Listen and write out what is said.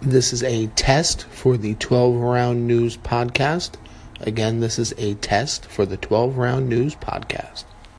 This is a test for the 12 Round News Podcast. Again, this is a test for the 12 Round News Podcast.